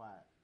Quiet.